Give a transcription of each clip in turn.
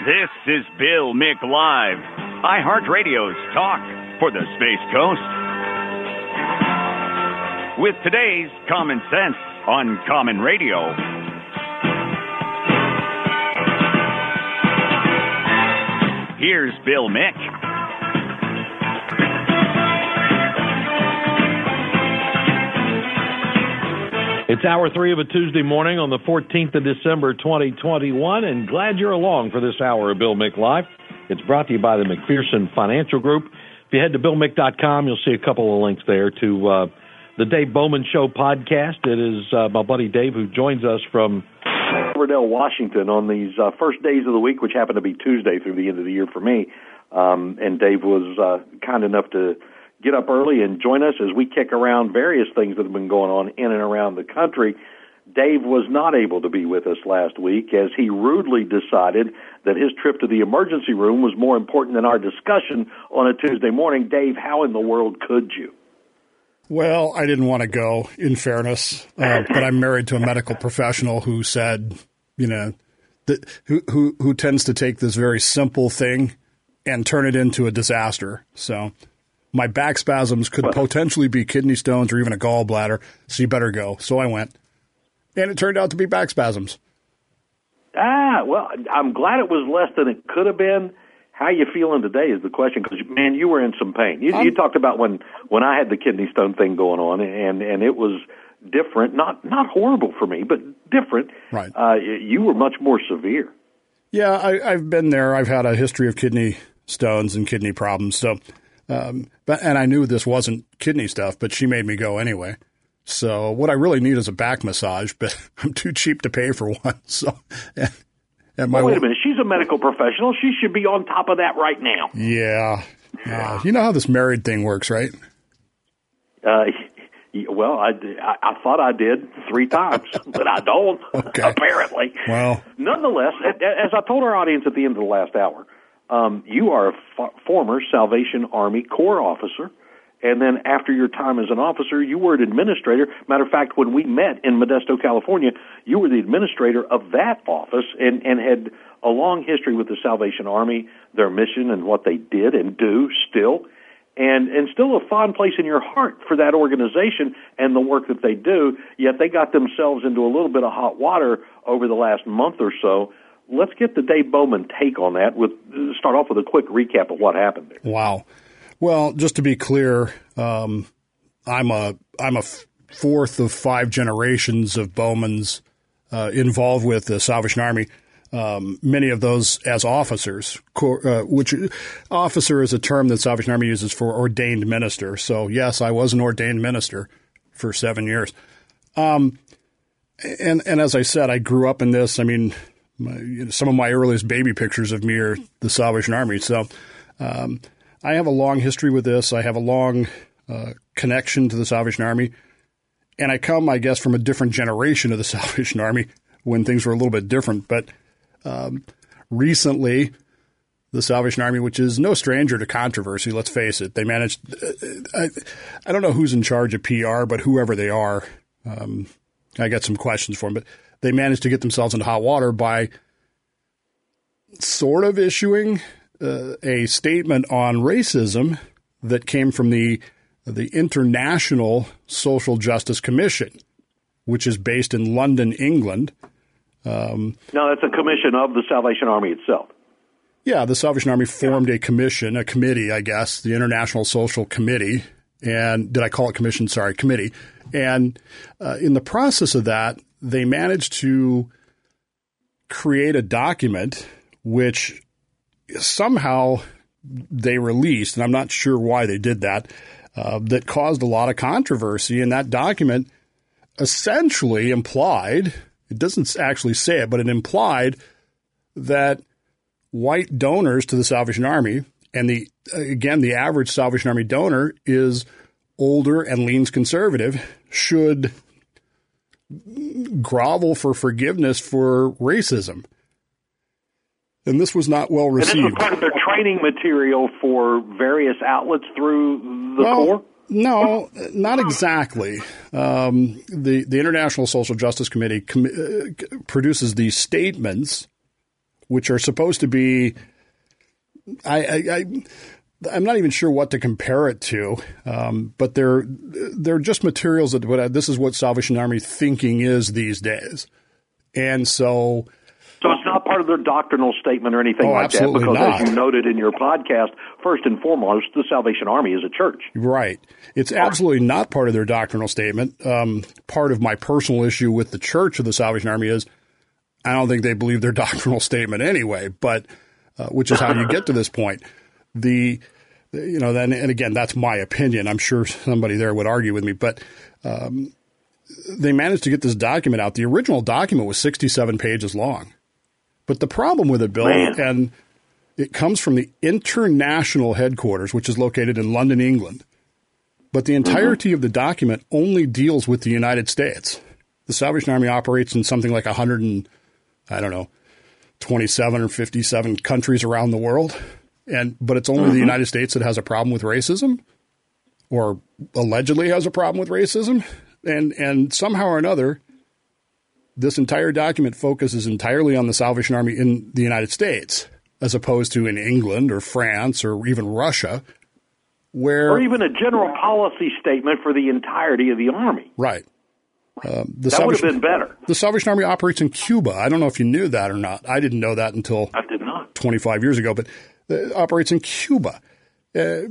This is Bill Mick Live, iHeartRadio's talk for the Space Coast. With today's Common Sense on Common Radio. Here's Bill Mick. It's hour three of a Tuesday morning on the 14th of December 2021, and glad you're along for this hour of Bill Mick Live. It's brought to you by the McPherson Financial Group. If you head to BillMick.com, you'll see a couple of links there to uh, the Dave Bowman Show podcast. It is uh, my buddy Dave who joins us from Silverdale, Washington, on these uh, first days of the week, which happen to be Tuesday through the end of the year for me. Um, and Dave was uh, kind enough to get up early and join us as we kick around various things that have been going on in and around the country. Dave was not able to be with us last week as he rudely decided that his trip to the emergency room was more important than our discussion on a Tuesday morning. Dave, how in the world could you? Well, I didn't want to go, in fairness, uh, but I'm married to a medical professional who said, you know, that, who, who who tends to take this very simple thing and turn it into a disaster. So my back spasms could potentially be kidney stones or even a gallbladder, so you better go. So I went. And it turned out to be back spasms. Ah, well, I'm glad it was less than it could have been. How you feeling today is the question because man, you were in some pain. You, you talked about when when I had the kidney stone thing going on, and and it was different, not not horrible for me, but different. Right. Uh, you were much more severe. Yeah, I, I've been there. I've had a history of kidney stones and kidney problems. So um, but and I knew this wasn't kidney stuff, but she made me go anyway. So what I really need is a back massage, but I'm too cheap to pay for one. So, and, and my well, wait a minute, she's a medical professional. She should be on top of that right now. Yeah, yeah. You know how this married thing works, right? Uh, well, I, I, I thought I did three times, but I don't. Okay. Apparently. Well, nonetheless, as I told our audience at the end of the last hour, um, you are a f- former Salvation Army Corps officer. And then after your time as an officer, you were an administrator. Matter of fact, when we met in Modesto, California, you were the administrator of that office and, and had a long history with the Salvation Army, their mission and what they did and do still. And, and still a fond place in your heart for that organization and the work that they do. Yet they got themselves into a little bit of hot water over the last month or so let's get the Dave Bowman take on that. With start off with a quick recap of what happened there. Wow. Well, just to be clear, um, I'm a I'm a fourth of five generations of Bowmans uh, involved with the Salvation Army. Um, many of those as officers, uh, which officer is a term that Salvation Army uses for ordained minister. So yes, I was an ordained minister for seven years. Um, and and as I said, I grew up in this. I mean, my, you know, some of my earliest baby pictures of me are the Salvation Army. So um, I have a long history with this. I have a long uh, connection to the Salvation Army. And I come, I guess, from a different generation of the Salvation Army when things were a little bit different. But um, recently, the Salvation Army, which is no stranger to controversy, let's face it, they managed. Uh, I, I don't know who's in charge of PR, but whoever they are, um, I got some questions for them. But they managed to get themselves into hot water by sort of issuing uh, a statement on racism that came from the the International Social Justice Commission, which is based in London, England. Um, no, that's a commission of the Salvation Army itself. Yeah, the Salvation Army formed a commission, a committee, I guess, the International Social Committee. And did I call it commission? Sorry, committee. And uh, in the process of that, they managed to create a document which somehow they released, and I'm not sure why they did that, uh, that caused a lot of controversy. And that document essentially implied, it doesn't actually say it, but it implied that white donors to the Salvation Army, and the again, the average Salvation Army donor is older and leans conservative, should grovel for forgiveness for racism. And this was not well received. And this was part of their training material for various outlets through the well, Corps? No, not exactly. Um, the the International Social Justice Committee com- uh, produces these statements which are supposed to be. I, I, I I'm not even sure what to compare it to, um, but they're they're just materials that what this is what Salvation Army thinking is these days, and so. So it's not part of their doctrinal statement or anything oh, like that, because not. as you noted in your podcast, first and foremost, the Salvation Army is a church. Right. It's absolutely not part of their doctrinal statement. Um, part of my personal issue with the Church of the Salvation Army is I don't think they believe their doctrinal statement anyway, but uh, which is how you get to this point the you know then and again that's my opinion. I'm sure somebody there would argue with me but um, they managed to get this document out. The original document was 67 pages long. But the problem with it bill Man. and it comes from the international headquarters which is located in london england. But the entirety mm-hmm. of the document only deals with the united states. The salvation army operates in something like 100 and i don't know 27 or 57 countries around the world and but it's only mm-hmm. the United States that has a problem with racism, or allegedly has a problem with racism, and and somehow or another, this entire document focuses entirely on the Salvation Army in the United States, as opposed to in England or France or even Russia, where or even a general policy statement for the entirety of the army. Right. Uh, the that would have been better. The Salvation Army operates in Cuba. I don't know if you knew that or not. I didn't know that until I did not 25 years ago. But that operates in Cuba. Uh,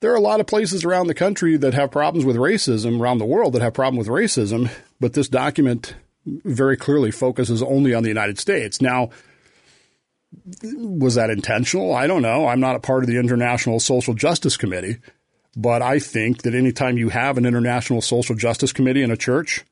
there are a lot of places around the country that have problems with racism, around the world that have problems with racism, but this document very clearly focuses only on the United States. Now, was that intentional? I don't know. I'm not a part of the International Social Justice Committee, but I think that anytime you have an International Social Justice Committee in a church,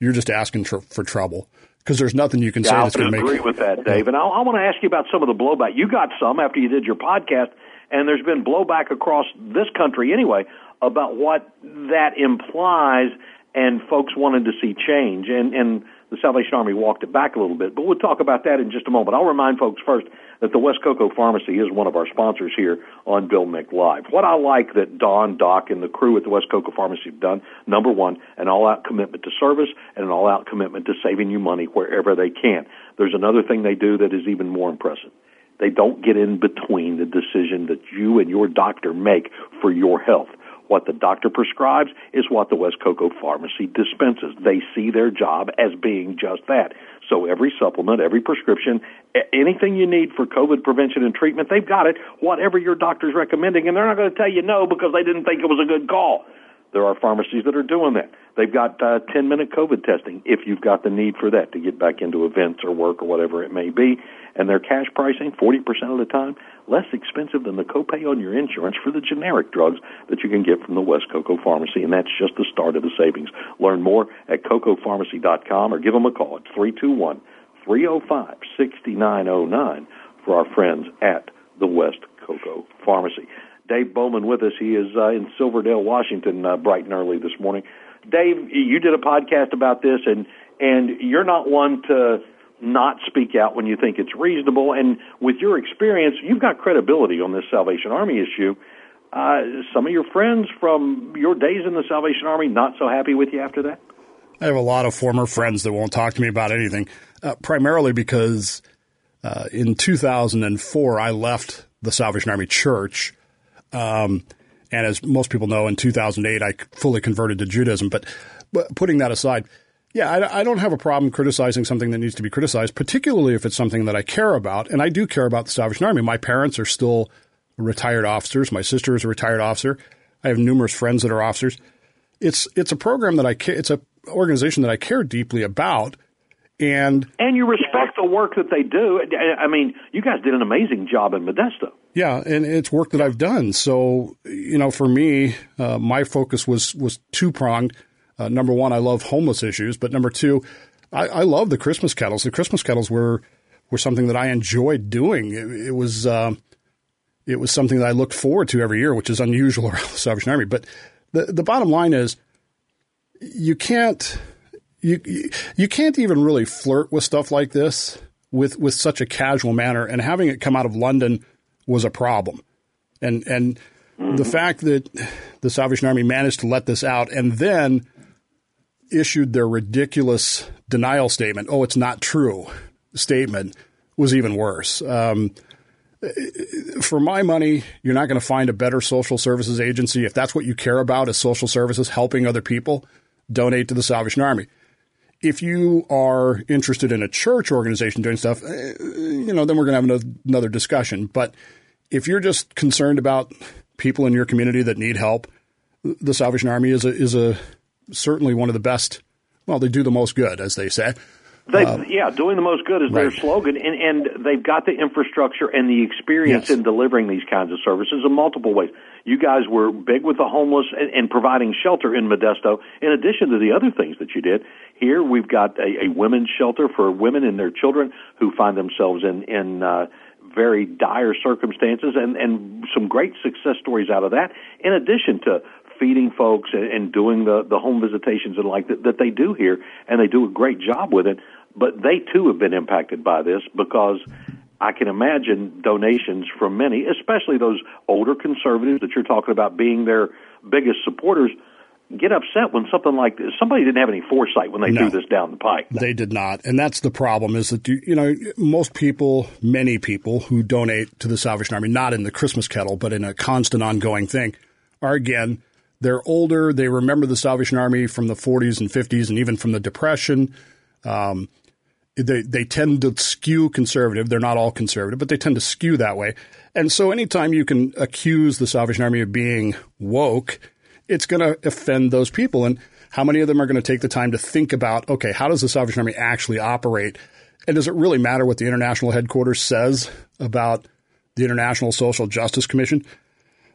you're just asking for, for trouble because there's nothing you can yeah, say I that's going to make. I agree with that, Dave. And I, I want to ask you about some of the blowback. You got some after you did your podcast, and there's been blowback across this country anyway about what that implies, and folks wanted to see change. And and the Salvation Army walked it back a little bit. But we'll talk about that in just a moment. I'll remind folks first that the West Pharmacy is one of our sponsors here on Bill Mick Live. What I like that Don, Doc, and the crew at the West Cocoa Pharmacy have done, number one, an all-out commitment to service and an all-out commitment to saving you money wherever they can. There's another thing they do that is even more impressive. They don't get in between the decision that you and your doctor make for your health. What the doctor prescribes is what the West Cocoa Pharmacy dispenses. They see their job as being just that. So every supplement, every prescription, anything you need for COVID prevention and treatment, they've got it, whatever your doctor's recommending, and they're not going to tell you no because they didn't think it was a good call. There are pharmacies that are doing that. They've got uh, 10 minute COVID testing if you've got the need for that to get back into events or work or whatever it may be. And their cash pricing, 40% of the time, less expensive than the copay on your insurance for the generic drugs that you can get from the West Cocoa Pharmacy. And that's just the start of the savings. Learn more at cocopharmacy.com or give them a call at 321 305 6909 for our friends at the West Cocoa Pharmacy. Dave Bowman with us. He is uh, in Silverdale, Washington, uh, bright and early this morning. Dave, you did a podcast about this, and and you're not one to not speak out when you think it's reasonable. And with your experience, you've got credibility on this Salvation Army issue. Uh, some of your friends from your days in the Salvation Army not so happy with you after that. I have a lot of former friends that won't talk to me about anything, uh, primarily because uh, in 2004 I left the Salvation Army Church um, and as most people know, in 2008, I fully converted to Judaism. But, but putting that aside, yeah, I, I, don't have a problem criticizing something that needs to be criticized, particularly if it's something that I care about. And I do care about the Salvation Army. My parents are still retired officers. My sister is a retired officer. I have numerous friends that are officers. It's it's a program that I. It's a organization that I care deeply about. And and you respect the work that they do. I mean, you guys did an amazing job in Modesto. Yeah, and it's work that I've done. So, you know, for me, uh, my focus was was two pronged. Uh, number one, I love homeless issues, but number two, I, I, love the Christmas kettles. The Christmas kettles were were something that I enjoyed doing. It, it was uh, it was something that I looked forward to every year, which is unusual around the Salvation Army. But the the bottom line is, you can't you you can't even really flirt with stuff like this with with such a casual manner. And having it come out of London was a problem. And and mm-hmm. the fact that the Salvation Army managed to let this out and then issued their ridiculous denial statement, oh, it's not true statement, was even worse. Um, for my money, you're not going to find a better social services agency if that's what you care about is social services, helping other people. Donate to the Salvation Army. If you are interested in a church organization doing stuff, eh, you know, then we're going to have another discussion. But if you're just concerned about people in your community that need help, the Salvation Army is a, is a certainly one of the best. Well, they do the most good, as they say. They, uh, yeah, doing the most good is right. their slogan, and, and they've got the infrastructure and the experience yes. in delivering these kinds of services in multiple ways. You guys were big with the homeless and, and providing shelter in Modesto, in addition to the other things that you did. Here, we've got a, a women's shelter for women and their children who find themselves in in uh, very dire circumstances, and and some great success stories out of that. In addition to feeding folks and, and doing the the home visitations and like that, that they do here, and they do a great job with it. But they too have been impacted by this because I can imagine donations from many, especially those older conservatives that you're talking about being their biggest supporters get upset when something like this somebody didn't have any foresight when they no, threw this down the pike they did not and that's the problem is that you, you know most people many people who donate to the salvation army not in the christmas kettle but in a constant ongoing thing are again they're older. They remember the Salvation Army from the 40s and 50s and even from the Depression. Um, they they tend to skew conservative. They're not all conservative, but they tend to skew that way. And so, anytime you can accuse the Salvation Army of being woke, it's going to offend those people. And how many of them are going to take the time to think about, okay, how does the Salvation Army actually operate? And does it really matter what the international headquarters says about the International Social Justice Commission?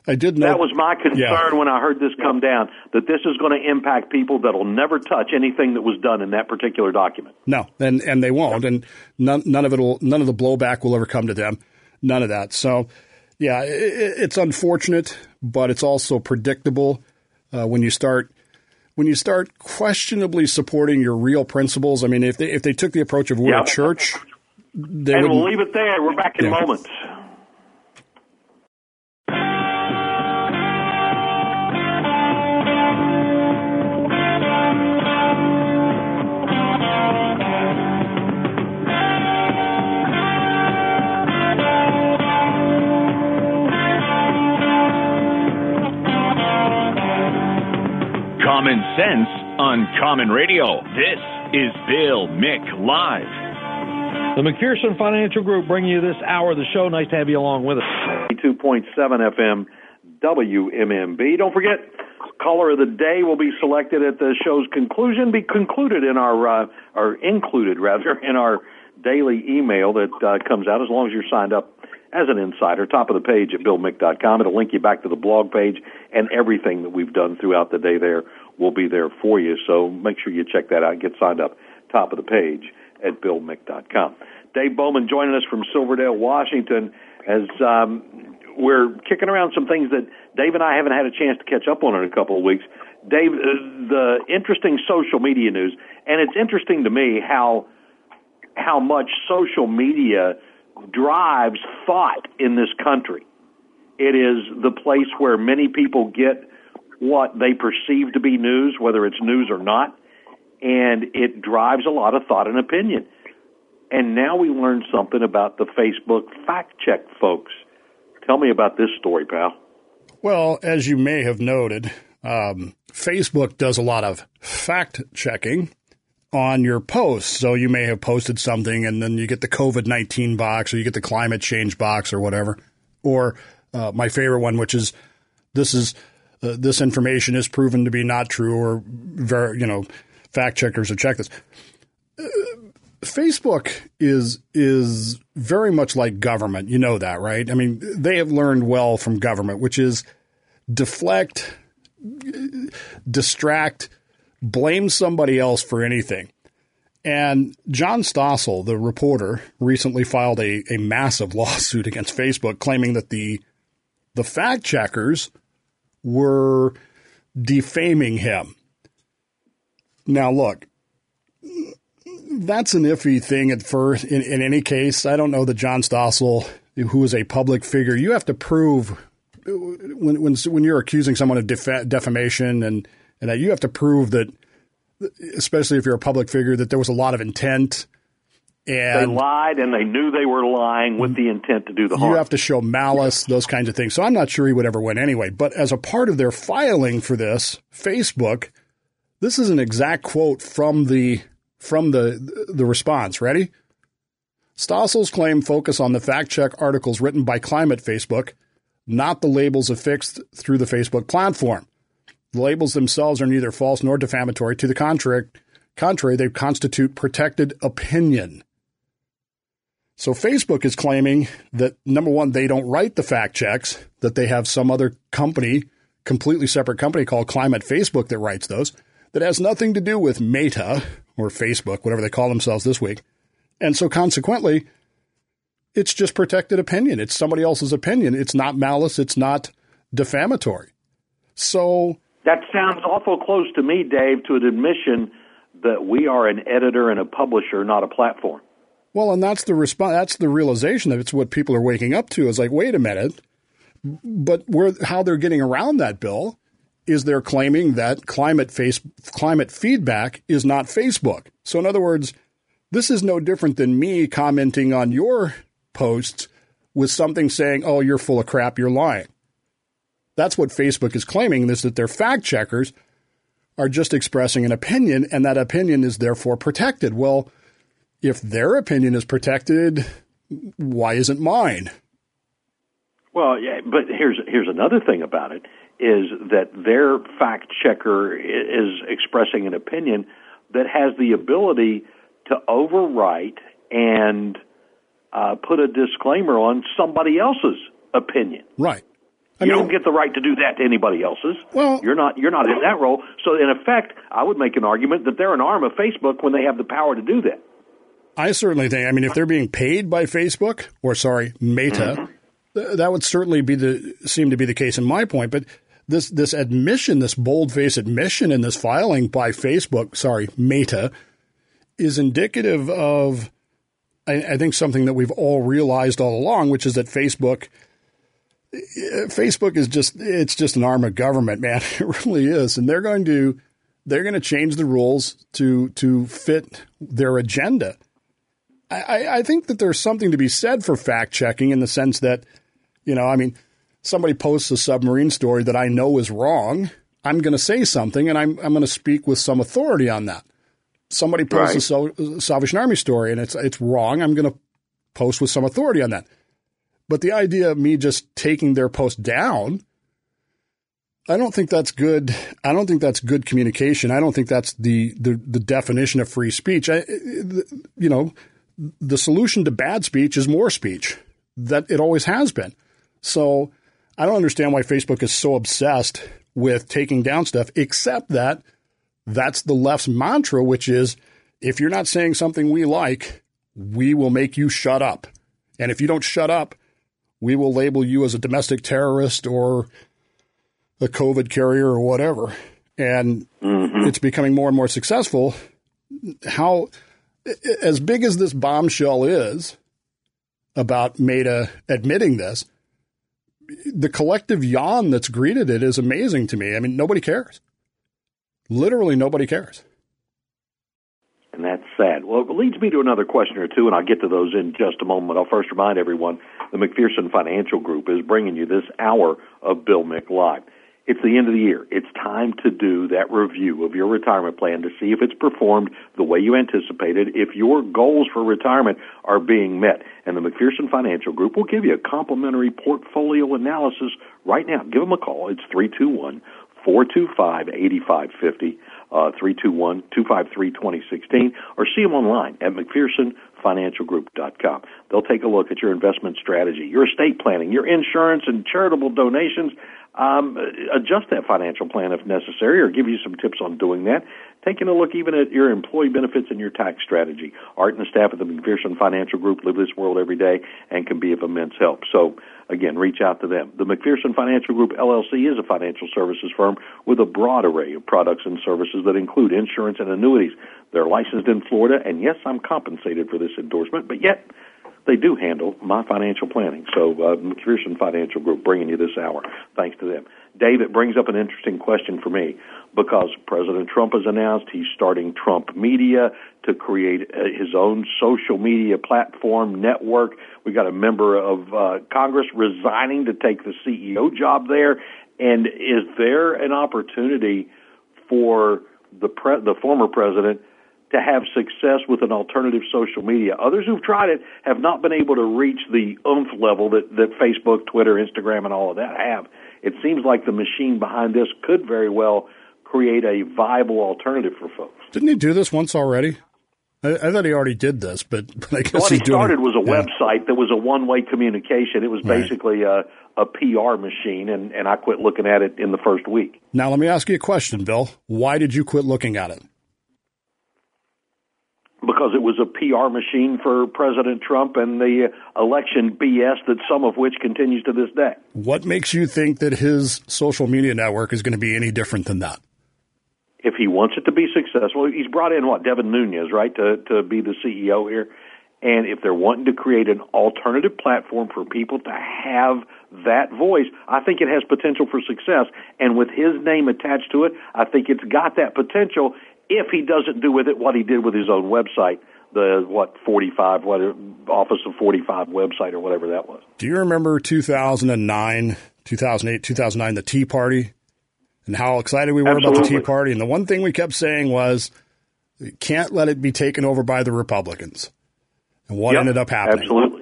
I did know that was my concern yeah. when I heard this come down that this is going to impact people that'll never touch anything that was done in that particular document. No, and and they won't, and none none of it will none of the blowback will ever come to them. None of that. So, yeah, it, it's unfortunate, but it's also predictable uh, when you start when you start questionably supporting your real principles. I mean, if they if they took the approach of we're a church, they and we'll leave it there. We're back in yeah. moments. Common sense on Common Radio. This is Bill Mick Live. The McPherson Financial Group bringing you this hour of the show. Nice to have you along with us. 2.7 FM WMMB. Don't forget, caller of the day will be selected at the show's conclusion, be concluded in our, uh, or included rather, in our daily email that uh, comes out as long as you're signed up as an insider, top of the page at BillMick.com. It'll link you back to the blog page, and everything that we've done throughout the day there will be there for you. So make sure you check that out. Get signed up, top of the page at BillMick.com. Dave Bowman joining us from Silverdale, Washington, as um, we're kicking around some things that Dave and I haven't had a chance to catch up on in a couple of weeks. Dave, uh, the interesting social media news, and it's interesting to me how how much social media drives thought in this country. It is the place where many people get what they perceive to be news, whether it's news or not, and it drives a lot of thought and opinion. And now we learned something about the Facebook fact check folks. Tell me about this story, pal. Well, as you may have noted, um, Facebook does a lot of fact checking on your posts. So you may have posted something and then you get the COVID 19 box or you get the climate change box or whatever. Or uh, my favorite one, which is this is uh, this information is proven to be not true or very, you know, fact checkers have checked this. Uh, Facebook is is very much like government. You know that, right? I mean, they have learned well from government, which is deflect, distract, blame somebody else for anything. And John Stossel, the reporter, recently filed a, a massive lawsuit against Facebook claiming that the the fact checkers were defaming him. Now look, that's an iffy thing at first in, in any case. I don't know that John Stossel, who is a public figure, you have to prove when when when you're accusing someone of def- defamation and and that you have to prove that, especially if you're a public figure, that there was a lot of intent And they lied and they knew they were lying with the intent to do the harm. You have to show malice, those kinds of things. So I'm not sure he would ever win anyway. But as a part of their filing for this, Facebook, this is an exact quote from the from the the response. Ready? Stossel's claim focus on the fact check articles written by Climate Feedback, not the labels affixed through the Facebook platform. The labels themselves are neither false nor defamatory. To the contrary, contrary, they constitute protected opinion. So Facebook is claiming that number one, they don't write the fact checks, that they have some other company, completely separate company called Climate Feedback that writes those, that has nothing to do with Meta or Facebook, whatever they call themselves this week. And so consequently, it's just protected opinion. It's somebody else's opinion. It's not malice. It's not defamatory. So that sounds awful close to me, Dave, to an admission that we are an editor and a publisher, not a platform. Well, and that's the response. That's the realization that it's what people are waking up to. Is like, wait a minute, but where how they're getting around that bill is they're claiming that climate face climate feedback is not Facebook. So, in other words, this is no different than me commenting on your posts with something saying, "Oh, you're full of crap. You're lying." That's what Facebook is claiming. Is that their fact checkers are just expressing an opinion, and that opinion is therefore protected. Well if their opinion is protected, why isn't mine? Well, yeah, but here's here's another thing about it is that their fact checker is expressing an opinion that has the ability to overwrite and uh, put a disclaimer on somebody else's opinion. Right. I you mean, don't get the right to do that to anybody else's. Well, you're not you're not in that role. So in effect, I would make an argument that they're an arm of Facebook when they have the power to do that. I certainly think. I mean, if they're being paid by Facebook or sorry, Meta, mm-hmm. that would certainly be the seem to be the case in my point. But this this admission, this bold face admission in this filing by Facebook, sorry, Meta, is indicative of, I, I think, something that we've all realized all along, which is that Facebook. Facebook is just it's just an arm of government, man. It really is. And they're going to they're going to change the rules to to fit their agenda. I, I think that there's something to be said for fact checking in the sense that, you know, I mean, somebody posts a submarine story that I know is wrong. I'm going to say something and I'm, I'm going to speak with some authority on that. Somebody posts right. a uh, Salvation Army story and it's, it's wrong. I'm going to post with some authority on that. But the idea of me just taking their post down, I don't think that's good. I don't think that's good communication. I don't think that's the, the, the definition of free speech. I, uh, uh, you know, the solution to bad speech is more speech. That it always has been. So I don't understand why Facebook is so obsessed with taking down stuff, except that that's the left's mantra, which is if you're not saying something we like, we will make you shut up. And if you don't shut up, we will label you as a domestic terrorist or a COVID carrier or whatever. And mm-hmm. it's becoming more and more successful. How as big as this bombshell is about Meta admitting this, the collective yawn that's greeted it is amazing to me. I mean, nobody cares. Literally, nobody cares. And that's sad. Well, it leads me to another question or two, and I'll get to those in just a moment. I'll first remind everyone the McPherson Financial Group is bringing you this hour of Bill Mick. It's the end of the year. It's time to do that review of your retirement plan to see if it's performed the way you anticipated, if your goals for retirement are being met. And the McPherson Financial Group will give you a complimentary portfolio analysis right now. Give them a call. It's 321 425 8550. Uh, 321 253 2016, or see them online at McPhersonFinancialGroup.com. They'll take a look at your investment strategy, your estate planning, your insurance and charitable donations, um, adjust that financial plan if necessary, or give you some tips on doing that. Taking a look even at your employee benefits and your tax strategy. Art and the staff at the McPherson Financial Group live this world every day and can be of immense help. So, again, reach out to them. The McPherson Financial Group LLC is a financial services firm with a broad array of products and services that include insurance and annuities. They're licensed in Florida, and yes, I'm compensated for this endorsement, but yet they do handle my financial planning. So, uh, McPherson Financial Group bringing you this hour. Thanks to them. Dave, it brings up an interesting question for me because President Trump has announced he's starting Trump Media to create uh, his own social media platform network. We got a member of uh, Congress resigning to take the CEO job there. And is there an opportunity for the pre- the former president to have success with an alternative social media? Others who've tried it have not been able to reach the oomph level that, that Facebook, Twitter, Instagram, and all of that have. It seems like the machine behind this could very well create a viable alternative for folks. Didn't he do this once already? I, I thought he already did this, but, but I guess what he started doing, was a yeah. website that was a one-way communication. It was Right. basically a, a PR machine, and, and I quit looking at it in the first week. Now, let me ask you a question, Bill. Why did you quit looking at it? Because it was a PR machine for President Trump and the election BS that some of which continues to this day. What makes you think that his social media network is going to be any different than that? If he wants it to be successful, he's brought in what Devin Nunes, right, to to be the CEO here. And if they're wanting to create an alternative platform for people to have that voice, I think it has potential for success. And with his name attached to it, I think it's got that potential if he doesn't do with it what he did with his own website, the what 45 what Office of 45 website or whatever that was. Do you remember 2009, 2008, 2009, the Tea Party, and how excited we were about the Tea Party? And the one thing we kept saying was, can't let it be taken over by the Republicans. And what Yep, ended up happening? Absolutely.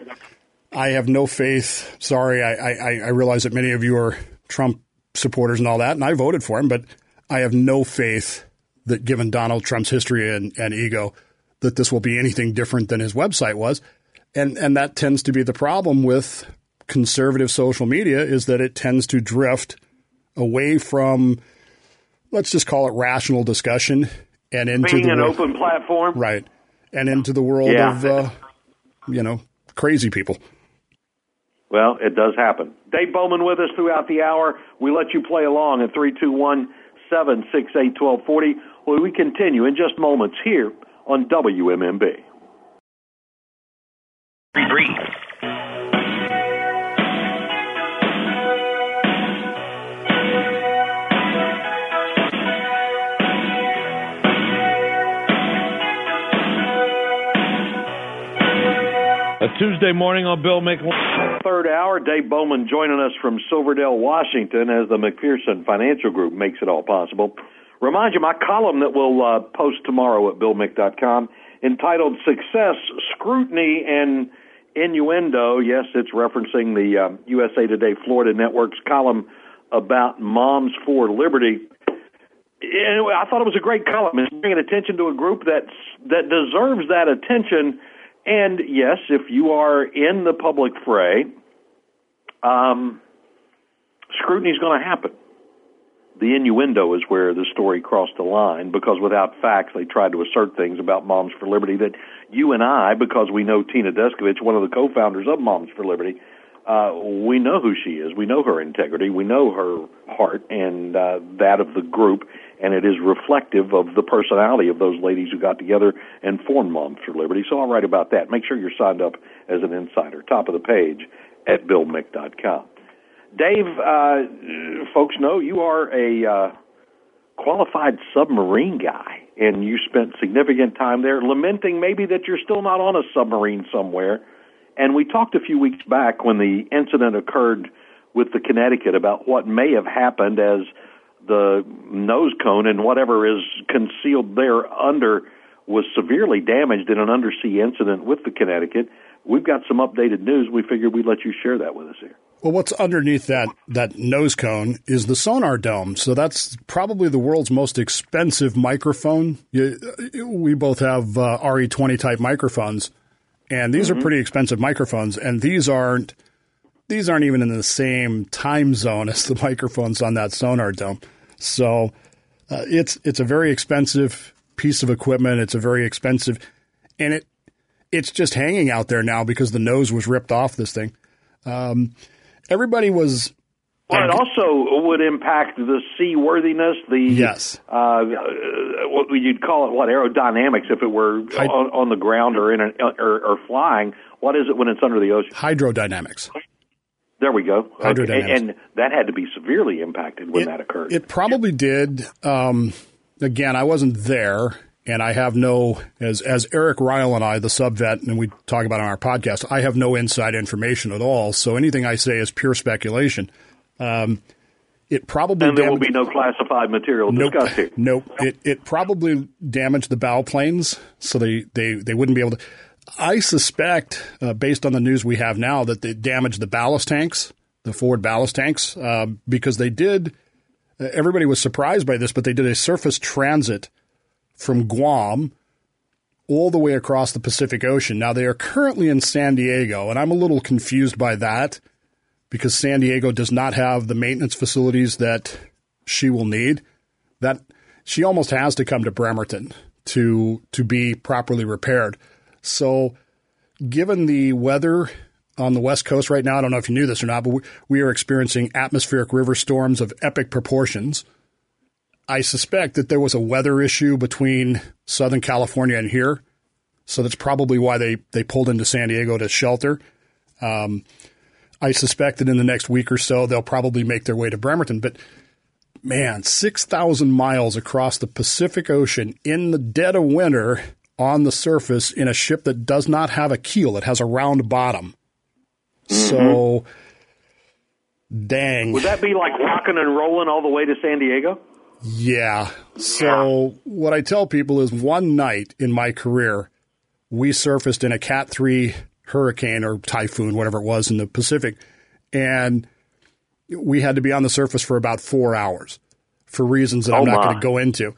I have no faith. Sorry, I, I, I realize that many of you are Trump supporters and all that, and I voted for him, but I have no faith that given Donald Trump's history and, and ego, that this will be anything different than his website was. And and that tends to be the problem with conservative social media is that it tends to drift away from let's just call it rational discussion and into Being the an wor- open platform, right and into the world Yeah. of uh, you know crazy people. Well, it does happen. Dave Bowman with us throughout the hour. We let you play along at 321 768 1240. Well, we continue in just moments here on WMMB. A Tuesday morning on Bill Mick. Third hour, Dave Bowman joining us from Silverdale, Washington, as the McPherson Financial Group makes it all possible. Remind you, my column that we'll uh, post tomorrow at BillMick.com entitled Success, Scrutiny, and Innuendo. Yes, it's referencing the um, USA Today Florida Network's column about Moms for Liberty. Anyway, I thought it was a great column. It's bringing attention to a group that's, that deserves that attention. And yes, if you are in the public fray, um, scrutiny is going to happen. The innuendo is where the story crossed the line because without facts, they tried to assert things about Moms for Liberty that you and I, because we know Tina Descovich, one of the co-founders of Moms for Liberty, uh, we know who she is. We know her integrity. We know her heart and uh, that of the group, and it is reflective of the personality of those ladies who got together and formed Moms for Liberty. So I'll write about that. Make sure you're signed up as an insider. Top of the page at BillMick.com. Dave, uh, folks know you are a uh, qualified submarine guy, and you spent significant time there, lamenting maybe that you're still not on a submarine somewhere. And we talked a few weeks back when the incident occurred with the Connecticut about what may have happened as the nose cone and whatever is concealed there under was severely damaged in an undersea incident with the Connecticut. We've got some updated news. We figured we'd let you share that with us here. Well, what's underneath that that nose cone is the sonar dome. So that's probably the world's most expensive microphone. You, we both have uh, RE20 type microphones, and these are pretty expensive microphones. And these aren't these aren't even in the same time zone as the microphones on that sonar dome. So uh, it's it's a very expensive piece of equipment. It's a very expensive, and it it's just hanging out there now because the nose was ripped off this thing. Um, everybody was Well, it also would impact the seaworthiness, the Yes. uh, uh, what you'd call it, what aerodynamics, if it were Hy- on, on the ground or in an, or, or flying. What is it when it's under the ocean? hydrodynamics. There we go. Okay. And that had to be severely impacted when it, that occurred. It probably did. Um, again, I wasn't there, and I have no as as Eric Ryle and I, the sub vet, and we talk about on our podcast. I have no inside information at all, so anything I say is pure speculation. Um, it probably and there damaged, will be no classified material nope, discussed here. Nope. It it probably damaged the bow planes, so they they they wouldn't be able to. I suspect, uh, based on the news we have now, that they damaged the ballast tanks, the forward ballast tanks, uh, because they did. Uh, everybody was surprised by this, but they did a surface transit from Guam all the way across the Pacific Ocean. Now they are currently in San Diego, and I'm a little confused by that because San Diego does not have the maintenance facilities that she will need. That she almost has to come to Bremerton to to be properly repaired. So, given the weather on the West Coast right now, I don't know if you knew this or not, but we, we are experiencing atmospheric river storms of epic proportions. I suspect that there was a weather issue between Southern California and here. So that's probably why they, they pulled into San Diego to shelter. Um, I suspect that in the next week or so, they'll probably make their way to Bremerton. But man, 6,000 miles across the Pacific Ocean in the dead of winter on the surface in a ship that does not have a keel. It has a round bottom. Mm-hmm. So, dang. Would that be like rocking and rolling all the way to San Diego? Yeah. So, yeah. what I tell people is one night in my career, we surfaced in a Cat 3 hurricane or typhoon, whatever it was in the Pacific, and we had to be on the surface for about four hours for reasons that oh I'm not going to go into.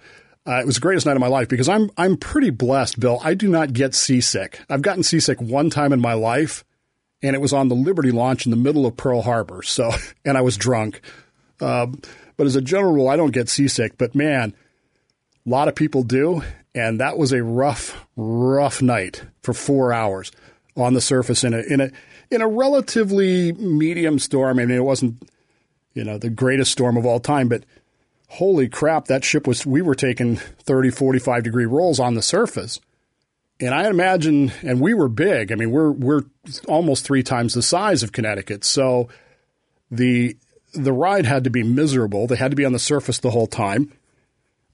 Uh, it was the greatest night of my life because I'm I'm pretty blessed, Bill. I do not get seasick. I've gotten seasick one time in my life, and it was on the Liberty launch in the middle of Pearl Harbor. So, and I was drunk. Um, but as a general rule, I don't get seasick. But man, a lot of people do, and that was a rough, rough night for four hours on the surface in a in a in a relatively medium storm. I mean, it wasn't you know the greatest storm of all time, but holy crap, that ship was, we were taking 30, 45 degree rolls on the surface. And I imagine, and we were big. I mean, we're, we're almost three times the size of Connecticut. So the, the ride had to be miserable. They had to be on the surface the whole time.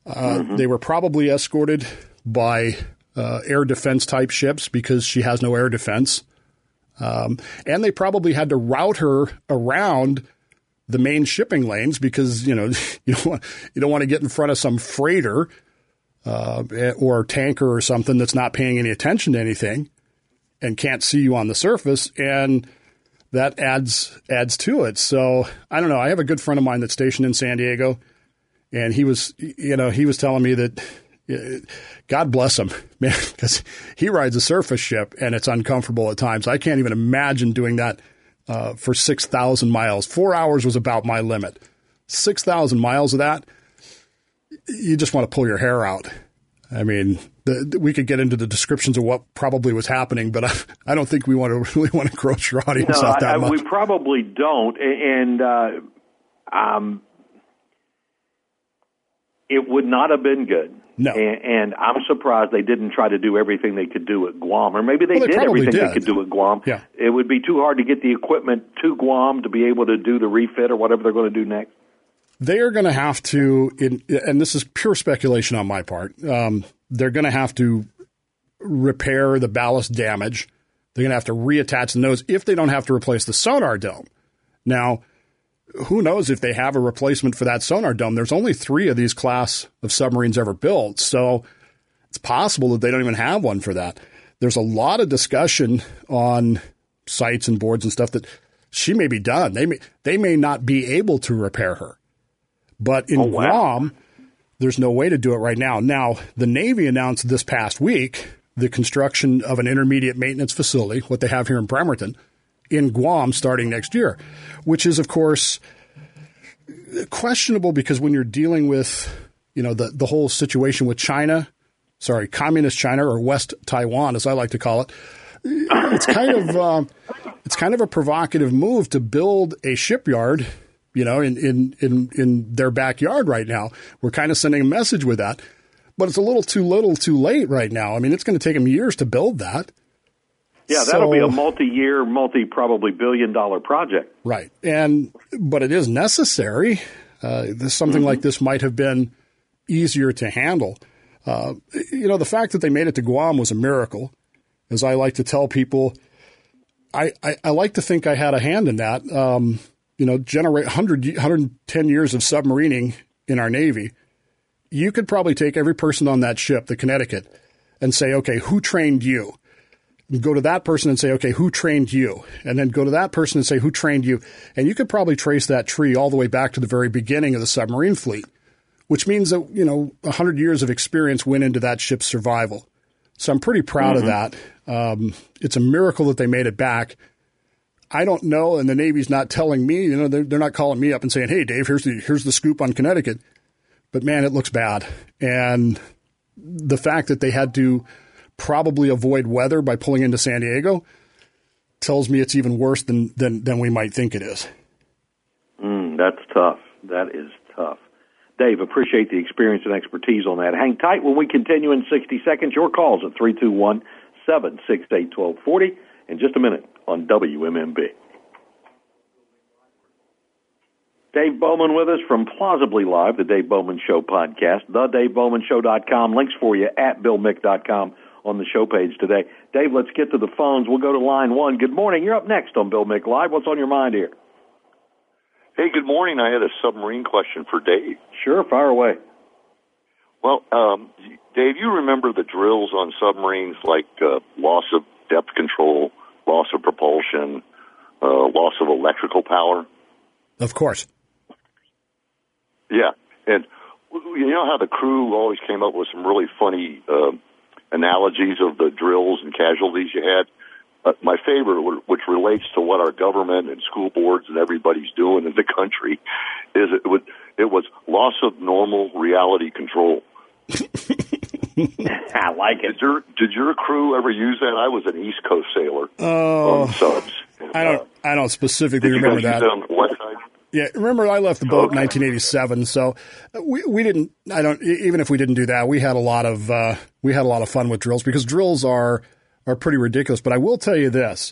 Uh, mm-hmm. They were probably escorted by uh, air defense type ships because she has no air defense. Um, and they probably had to route her around the main shipping lanes because you know you don't want, you don't want to get in front of some freighter uh, or tanker or something that's not paying any attention to anything and can't see you on the surface and that adds adds to it. So I don't know. I have a good friend of mine that's stationed in San Diego, and he was you know he was telling me that God bless him, man, because he rides a surface ship and it's uncomfortable at times. I can't even imagine doing that uh, for 6,000 miles. Four hours was about my limit. 6,000 miles of that, you just want to pull your hair out. I mean, the, the, we could get into the descriptions of what probably was happening, but I, I don't think we want to really want to gross your audience no, out that I, much. We probably don't, and uh, um, it would not have been good. No. And, and, I'm surprised they didn't try to do everything they could do at Guam, or maybe they, well, they did everything did. they could do at Guam. Yeah. It would be too hard to get the equipment to Guam to be able to do the refit or whatever they're going to do next. They are going to have to, in, and this is pure speculation on my part. Um, they're going to have to repair the ballast damage. They're going to have to reattach the nose if they don't have to replace the sonar dome. Now, who knows if they have a replacement for that sonar dome? There's only three of these class of submarines ever built, so it's possible that they don't even have one for that. There's a lot of discussion on sites and boards and stuff that she may be done. They may they may not be able to repair her, but in oh, wow. Guam, there's no way to do it right now. Now, the Navy announced this past week the construction of an intermediate maintenance facility, what they have here in Bremerton in Guam starting next year, which is, of course, questionable because when you're dealing with, you know, the, the whole situation with China, sorry, communist China or West Taiwan, as I like to call it, it's kind of uh, it's kind of a provocative move to build a shipyard, you know, in, in in in their backyard right now. We're kind of sending a message with that, but it's a little too little, too late right now. I mean, it's going to take them years to build that Yeah, that'll so, be a multi-year, multi probably billion-dollar project. Right, and but it is necessary. Uh, this, something mm-hmm. like this might have been easier to handle. Uh, you know, the fact that they made it to Guam was a miracle. As I like to tell people, I, I, I like to think I had a hand in that. Um, you know, generate 100, 110 years of submarining in our Navy. You could probably take every person on that ship, the Connecticut, and say, okay, who trained you? go to that person and say, okay, who trained you? And then go to that person and say, who trained you? And you could probably trace that tree all the way back to the very beginning of the submarine fleet, which means that, you know, 100 years of experience went into that ship's survival. So I'm pretty proud mm-hmm. of that. Um, it's a miracle that they made it back. I don't know, and the Navy's not telling me. You know, they're, they're not calling me up and saying, "Hey, Dave, here's the here's the scoop on Connecticut." But man, it looks bad, and the fact that they had to probably avoid weather by pulling into San Diego tells me it's even worse than than, than we might think it is. Mm, that's tough. That is tough. Dave, appreciate the experience and expertise on that. Hang tight when we continue in 60 seconds. Your calls at 321 768 1240 in just a minute on WMMB. Dave Bowman with us from Plausibly Live, the Dave Bowman Show podcast, thedavebowmanshow.com. Links for you at billmick.com on the show page today. Dave, let's get to the phones. We'll go to line one. Good morning. You're up next on Bill Mick Live. What's on your mind here? Hey, good morning. I had a submarine question for Dave. Sure, fire away. Well, um, Dave, you remember the drills on submarines like uh, loss of depth control, loss of propulsion, uh, loss of electrical power? Of course. Yeah, and you know how the crew always came up with some really funny uh, analogies of the drills and casualties you had. Uh, my favorite, which relates to what our government and school boards and everybody's doing in the country, is it would it was loss of normal reality control. I like it. Did your did your crew ever use that? I was an East Coast sailor oh, on subs. And, I don't uh, I don't specifically remember that. Yeah, remember I left the boat okay. in 1987, so we we didn't. I don't even if we didn't do that, we had a lot of uh, we had a lot of fun with drills because drills are are pretty ridiculous. But I will tell you this: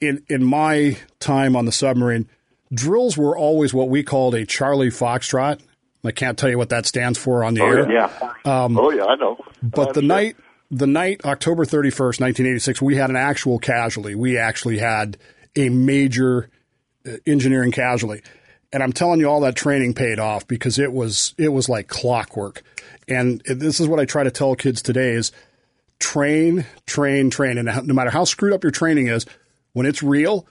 in in my time on the submarine, drills were always what we called a Charlie Foxtrot. I can't tell you what that stands for on the oh, air. Yeah. Um, oh yeah, I know. But the night the night October 31st, 1986, we had an actual casualty. We actually had a major engineering casualty. And I'm telling you, all that training paid off because it was it was like clockwork. And this is what I try to tell kids today: is train, train, train. And no matter how screwed up your training is, when it's real,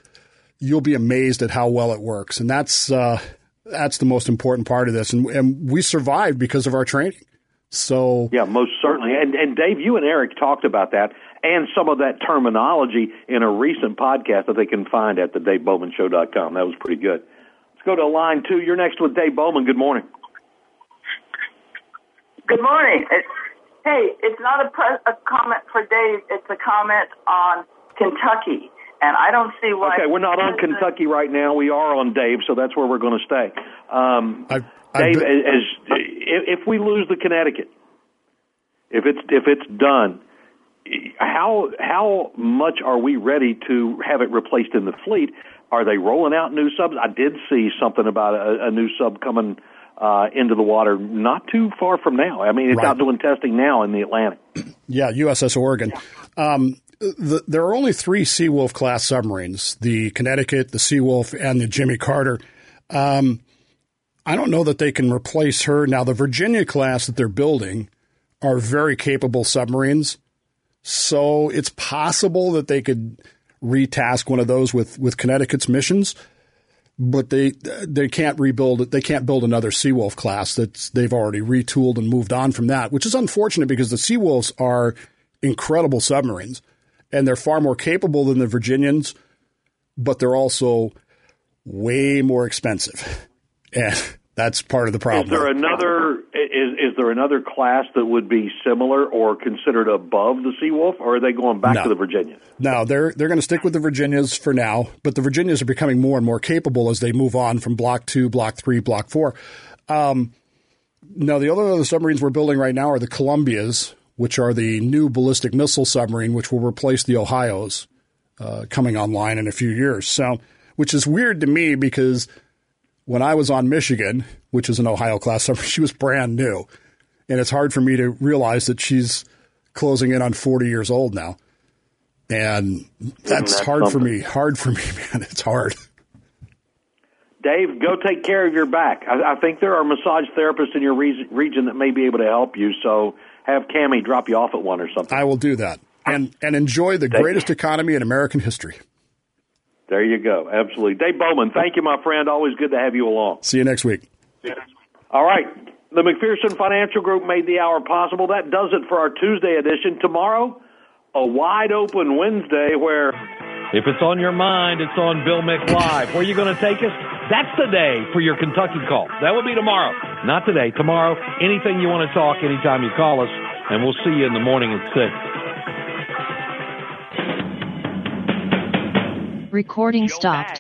you'll be amazed at how well it works. And that's uh, that's the most important part of this. And, and we survived because of our training. So yeah, most certainly. And and Dave, you and Eric talked about that and some of that terminology in a recent podcast that they can find at the DaveBowmanShow.com. That was pretty good. Let's go to line two. You're next with Dave Bowman. Good morning. Good morning. It's, hey, it's not a, pre- a comment for Dave. It's a comment on Kentucky. And I don't see why. Okay, we're not on Kentucky right now. We are on Dave, so that's where we're going to stay. Um, I've, I've Dave, been... as, if we lose the Connecticut, if it's if it's done, how how much are we ready to have it replaced in the fleet? Are they rolling out new subs? I did see something about a, a new sub coming uh, into the water not too far from now. I mean, it's right. out doing testing now in the Atlantic. Yeah, USS Oregon. Um, the, there are only three Seawolf class submarines: the Connecticut, the Seawolf, and the Jimmy Carter. Um, I don't know that they can replace her now. The Virginia class that they're building are very capable submarines. So it's possible that they could retask one of those with, with Connecticut's missions, but they they can't rebuild it. They can't build another Seawolf class that they've already retooled and moved on from that, which is unfortunate because the Seawolves are incredible submarines and they're far more capable than the Virginians, but they're also way more expensive. And that's part of the problem. Is there another is is there another class that would be similar or considered above the Seawolf, or are they going back no. to the Virginias? No, they're they're going to stick with the Virginias for now, but the Virginias are becoming more and more capable as they move on from Block Two, Block Three, Block Four. Um, no, the other submarines we're building right now are the Columbias, which are the new ballistic missile submarine, which will replace the Ohio's. uh, coming online in a few years. So, which is weird to me because when I was on Michigan, which is an Ohio class submarine, she was brand new. And it's hard for me to realize that she's closing in on 40 years old now. And that's hard something? for me. Hard for me, man. It's hard. Dave, go take care of your back. I, I think there are massage therapists in your re- region that may be able to help you. So have Cami drop you off at one or something. I will do that, and and enjoy the greatest economy in American history. There you go. Absolutely, Dave Bowman. Thank you, my friend. Always good to have you along. See you next week. All right. The McPherson Financial Group made the hour possible. That does it for our Tuesday edition. Tomorrow, a wide open Wednesday where. If it's on your mind, it's on Bill Mick Live. Where are you going to take us? That's the day for your Kentucky call. That will be tomorrow. Not today. Tomorrow, anything you want to talk, anytime you call us, and we'll see you in the morning at 6. Recording stopped.